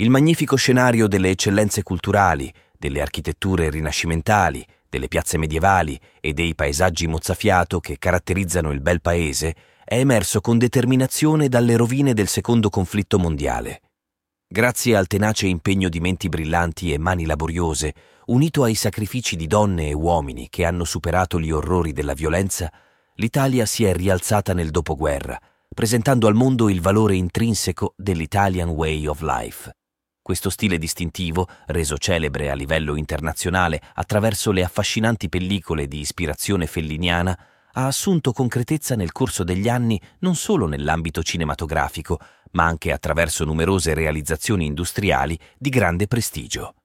Il magnifico scenario delle eccellenze culturali, delle architetture rinascimentali, delle piazze medievali e dei paesaggi mozzafiato che caratterizzano il bel paese è emerso con determinazione dalle rovine del secondo conflitto mondiale. Grazie al tenace impegno di menti brillanti e mani laboriose, unito ai sacrifici di donne e uomini che hanno superato gli orrori della violenza, l'Italia si è rialzata nel dopoguerra, presentando al mondo il valore intrinseco dell'Italian Way of Life. Questo stile distintivo, reso celebre a livello internazionale attraverso le affascinanti pellicole di ispirazione felliniana, ha assunto concretezza nel corso degli anni non solo nell'ambito cinematografico, ma anche attraverso numerose realizzazioni industriali di grande prestigio.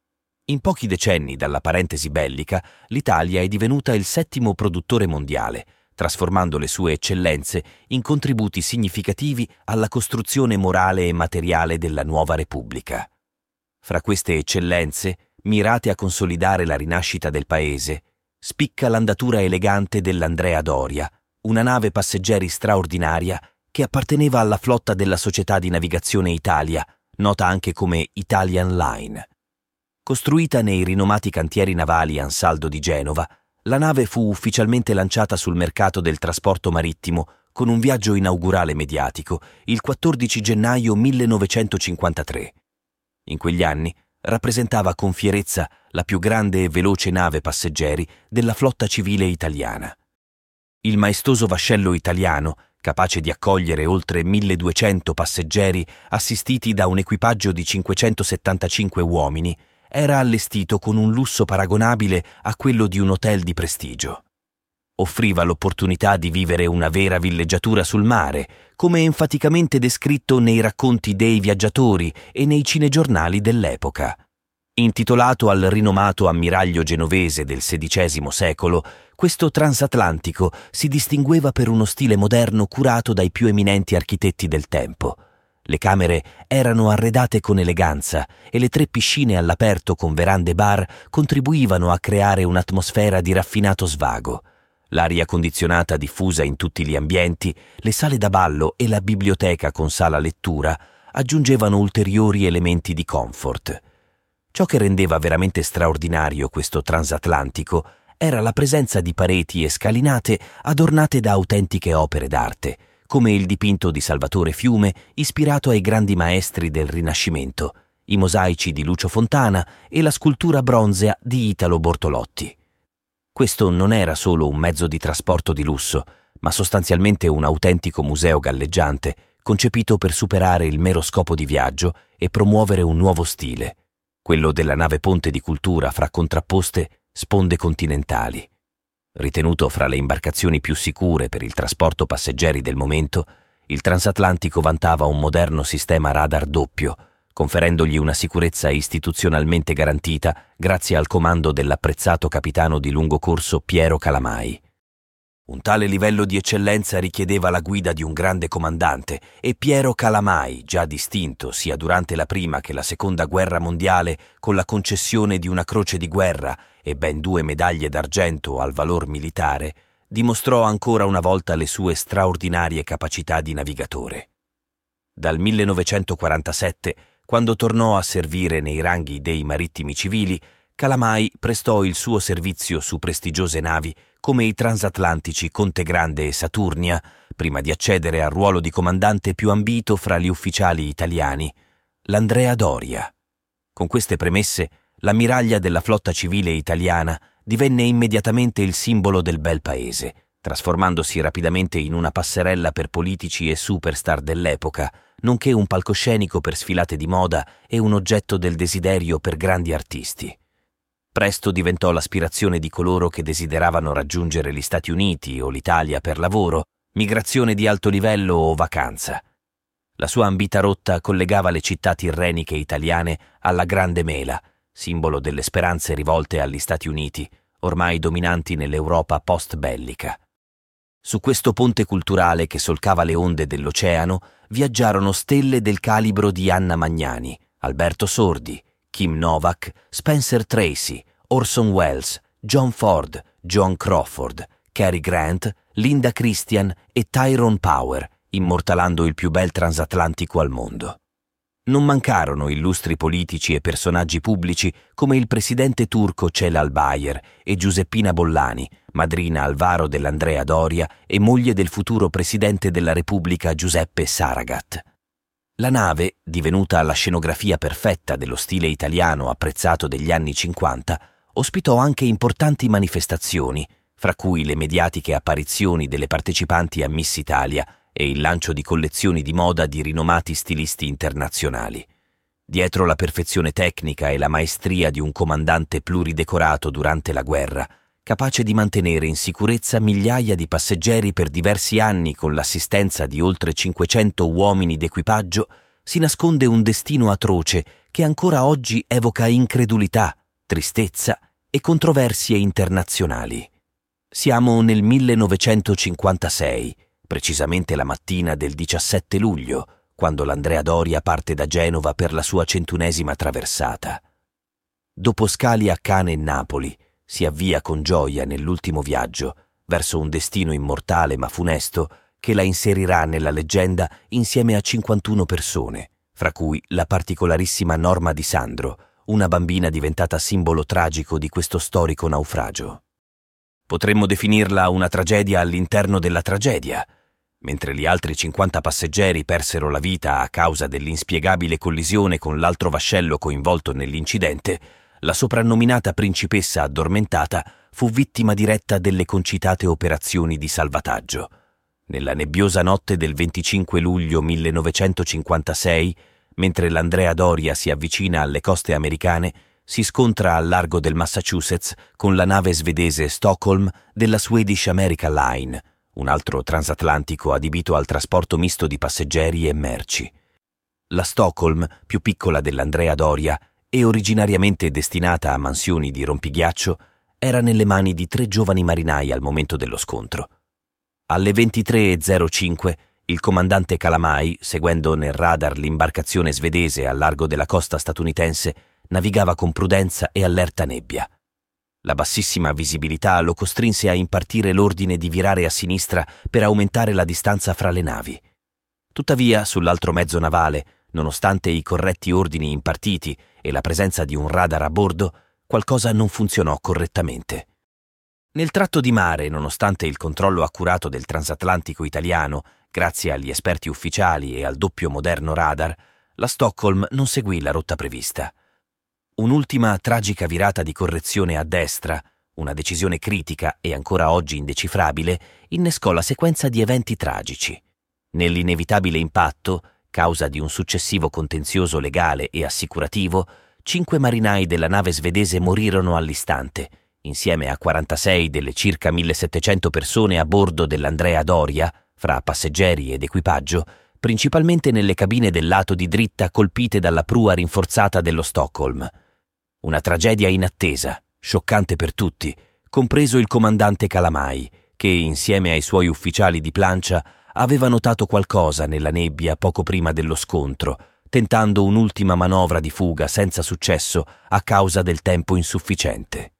In pochi decenni dalla parentesi bellica, l'Italia è divenuta il settimo produttore mondiale, trasformando le sue eccellenze in contributi significativi alla costruzione morale e materiale della nuova Repubblica. Fra queste eccellenze, mirate a consolidare la rinascita del paese, spicca l'andatura elegante dell'Andrea Doria, una nave passeggeri straordinaria che apparteneva alla flotta della Società di Navigazione Italia, nota anche come Italian Line. Costruita nei rinomati cantieri navali Ansaldo di Genova, la nave fu ufficialmente lanciata sul mercato del trasporto marittimo con un viaggio inaugurale mediatico il 14 gennaio 1953. In quegli anni rappresentava con fierezza la più grande e veloce nave passeggeri della flotta civile italiana. Il maestoso vascello italiano, capace di accogliere oltre 1200 passeggeri assistiti da un equipaggio di 575 uomini, era allestito con un lusso paragonabile a quello di un hotel di prestigio. Offriva l'opportunità di vivere una vera villeggiatura sul mare, come enfaticamente descritto nei racconti dei viaggiatori e nei cinegiornali dell'epoca. Intitolato al rinomato ammiraglio genovese del XVI secolo, questo transatlantico si distingueva per uno stile moderno curato dai più eminenti architetti del tempo. Le camere erano arredate con eleganza e le tre piscine all'aperto con verande bar contribuivano a creare un'atmosfera di raffinato svago l'aria condizionata diffusa in tutti gli ambienti, le sale da ballo e la biblioteca con sala lettura aggiungevano ulteriori elementi di comfort. Ciò che rendeva veramente straordinario questo transatlantico era la presenza di pareti e scalinate adornate da autentiche opere d'arte, come il dipinto di Salvatore Fiume ispirato ai grandi maestri del Rinascimento, i mosaici di Lucio Fontana e la scultura bronzea di Italo Bortolotti. Questo non era solo un mezzo di trasporto di lusso, ma sostanzialmente un autentico museo galleggiante, concepito per superare il mero scopo di viaggio e promuovere un nuovo stile, quello della nave ponte di cultura fra contrapposte sponde continentali. Ritenuto fra le imbarcazioni più sicure per il trasporto passeggeri del momento, il transatlantico vantava un moderno sistema radar doppio, conferendogli una sicurezza istituzionalmente garantita grazie al comando dell'apprezzato capitano di lungo corso Piero Calamai. Un tale livello di eccellenza richiedeva la guida di un grande comandante e Piero Calamai, già distinto sia durante la prima che la seconda guerra mondiale con la concessione di una croce di guerra e ben due medaglie d'argento al valor militare, dimostrò ancora una volta le sue straordinarie capacità di navigatore. Dal 1947 quando tornò a servire nei ranghi dei marittimi civili, Calamai prestò il suo servizio su prestigiose navi come i transatlantici Conte Grande e Saturnia, prima di accedere al ruolo di comandante più ambito fra gli ufficiali italiani, l'Andrea Doria. Con queste premesse, l'ammiraglia della flotta civile italiana divenne immediatamente il simbolo del bel paese, trasformandosi rapidamente in una passerella per politici e superstar dell'epoca, nonché un palcoscenico per sfilate di moda e un oggetto del desiderio per grandi artisti. Presto diventò l'aspirazione di coloro che desideravano raggiungere gli Stati Uniti o l'Italia per lavoro, migrazione di alto livello o vacanza. La sua ambita rotta collegava le città tirreniche italiane alla Grande Mela, simbolo delle speranze rivolte agli Stati Uniti, ormai dominanti nell'Europa post-bellica. Su questo ponte culturale che solcava le onde dell'oceano viaggiarono stelle del calibro di Anna Magnani, Alberto Sordi, Kim Novak, Spencer Tracy, Orson Welles, John Ford, John Crawford, Cary Grant, Linda Christian e Tyrone Power, immortalando il più bel transatlantico al mondo. Non mancarono illustri politici e personaggi pubblici come il presidente turco Celal Bayer e Giuseppina Bollani, madrina Alvaro dell'Andrea Doria e moglie del futuro presidente della Repubblica Giuseppe Saragat. La nave, divenuta la scenografia perfetta dello stile italiano apprezzato degli anni 50, ospitò anche importanti manifestazioni, fra cui le mediatiche apparizioni delle partecipanti a Miss Italia e il lancio di collezioni di moda di rinomati stilisti internazionali. Dietro la perfezione tecnica e la maestria di un comandante pluridecorato durante la guerra, capace di mantenere in sicurezza migliaia di passeggeri per diversi anni con l'assistenza di oltre 500 uomini d'equipaggio, si nasconde un destino atroce che ancora oggi evoca incredulità, tristezza e controversie internazionali. Siamo nel 1956 precisamente la mattina del 17 luglio, quando l'Andrea Doria parte da Genova per la sua centunesima traversata. Dopo scali a Cane e Napoli, si avvia con gioia nell'ultimo viaggio verso un destino immortale ma funesto che la inserirà nella leggenda insieme a 51 persone, fra cui la particolarissima Norma di Sandro, una bambina diventata simbolo tragico di questo storico naufragio. Potremmo definirla una tragedia all'interno della tragedia, mentre gli altri 50 passeggeri persero la vita a causa dell'inspiegabile collisione con l'altro vascello coinvolto nell'incidente, la soprannominata principessa addormentata fu vittima diretta delle concitate operazioni di salvataggio. Nella nebbiosa notte del 25 luglio 1956, mentre l'Andrea Doria si avvicina alle coste americane, si scontra al largo del Massachusetts con la nave svedese Stockholm della Swedish America Line, un altro transatlantico adibito al trasporto misto di passeggeri e merci. La Stockholm, più piccola dell'Andrea Doria e originariamente destinata a mansioni di rompighiaccio, era nelle mani di tre giovani marinai al momento dello scontro. Alle 23.05 il comandante Calamai, seguendo nel radar l'imbarcazione svedese al largo della costa statunitense, navigava con prudenza e allerta nebbia. La bassissima visibilità lo costrinse a impartire l'ordine di virare a sinistra per aumentare la distanza fra le navi. Tuttavia, sull'altro mezzo navale, nonostante i corretti ordini impartiti e la presenza di un radar a bordo, qualcosa non funzionò correttamente. Nel tratto di mare, nonostante il controllo accurato del transatlantico italiano, grazie agli esperti ufficiali e al doppio moderno radar, la Stockholm non seguì la rotta prevista. Un'ultima tragica virata di correzione a destra, una decisione critica e ancora oggi indecifrabile, innescò la sequenza di eventi tragici. Nell'inevitabile impatto, causa di un successivo contenzioso legale e assicurativo, cinque marinai della nave svedese morirono all'istante, insieme a 46 delle circa 1700 persone a bordo dell'Andrea Doria, fra passeggeri ed equipaggio, principalmente nelle cabine del lato di dritta colpite dalla prua rinforzata dello Stockholm. Una tragedia inattesa, scioccante per tutti, compreso il comandante Calamai, che insieme ai suoi ufficiali di plancia aveva notato qualcosa nella nebbia poco prima dello scontro, tentando un'ultima manovra di fuga senza successo a causa del tempo insufficiente.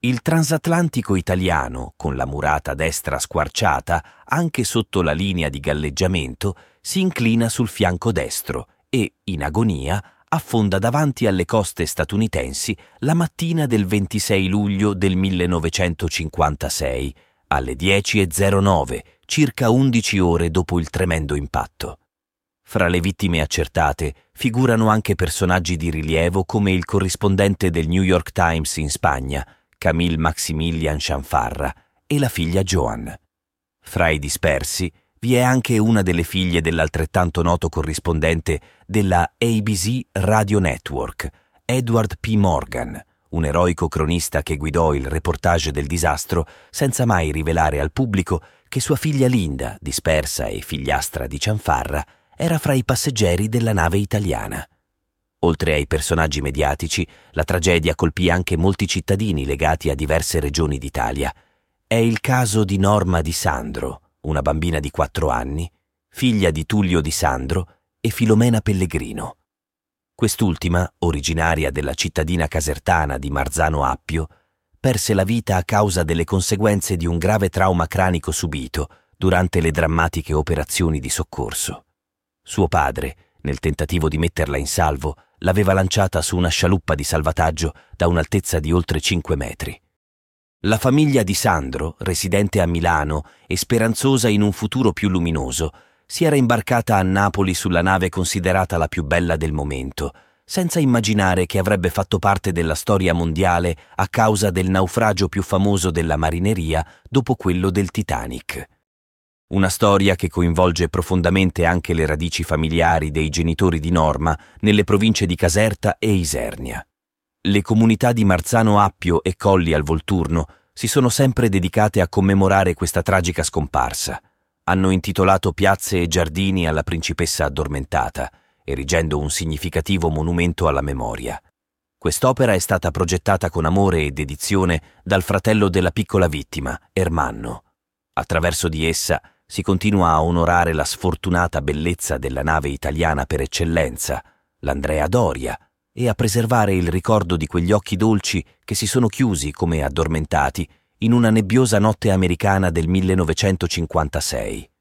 Il transatlantico italiano, con la murata destra squarciata, anche sotto la linea di galleggiamento, si inclina sul fianco destro e, in agonia, affonda davanti alle coste statunitensi la mattina del 26 luglio del 1956, alle 10.09, circa 11 ore dopo il tremendo impatto. Fra le vittime accertate figurano anche personaggi di rilievo come il corrispondente del New York Times in Spagna, Camille Maximilian Cianfarra, e la figlia Joan. Fra i dispersi vi è anche una delle figlie dell'altrettanto noto corrispondente della ABC Radio Network, Edward P. Morgan, un eroico cronista che guidò il reportage del disastro senza mai rivelare al pubblico che sua figlia Linda, dispersa e figliastra di Cianfarra, era fra i passeggeri della nave italiana. Oltre ai personaggi mediatici, la tragedia colpì anche molti cittadini legati a diverse regioni d'Italia. È il caso di Norma di Sandro, una bambina di quattro anni, figlia di Tullio di Sandro e Filomena Pellegrino. Quest'ultima, originaria della cittadina casertana di Marzano Appio, perse la vita a causa delle conseguenze di un grave trauma cranico subito durante le drammatiche operazioni di soccorso. Suo padre, nel tentativo di metterla in salvo, l'aveva lanciata su una scialuppa di salvataggio da un'altezza di oltre 5 metri. La famiglia di Sandro, residente a Milano e speranzosa in un futuro più luminoso, si era imbarcata a Napoli sulla nave considerata la più bella del momento, senza immaginare che avrebbe fatto parte della storia mondiale a causa del naufragio più famoso della marineria dopo quello del Titanic. Una storia che coinvolge profondamente anche le radici familiari dei genitori di Norma nelle province di Caserta e Isernia. Le comunità di Marzano Appio e Colli al Volturno si sono sempre dedicate a commemorare questa tragica scomparsa. Hanno intitolato piazze e giardini alla principessa addormentata, erigendo un significativo monumento alla memoria. Quest'opera è stata progettata con amore e dedizione dal fratello della piccola vittima, Ermanno. Attraverso di essa si continua a onorare la sfortunata bellezza della nave italiana per eccellenza, l'Andrea Doria, e a preservare il ricordo di quegli occhi dolci che si sono chiusi come addormentati in una nebbiosa notte americana del 1956.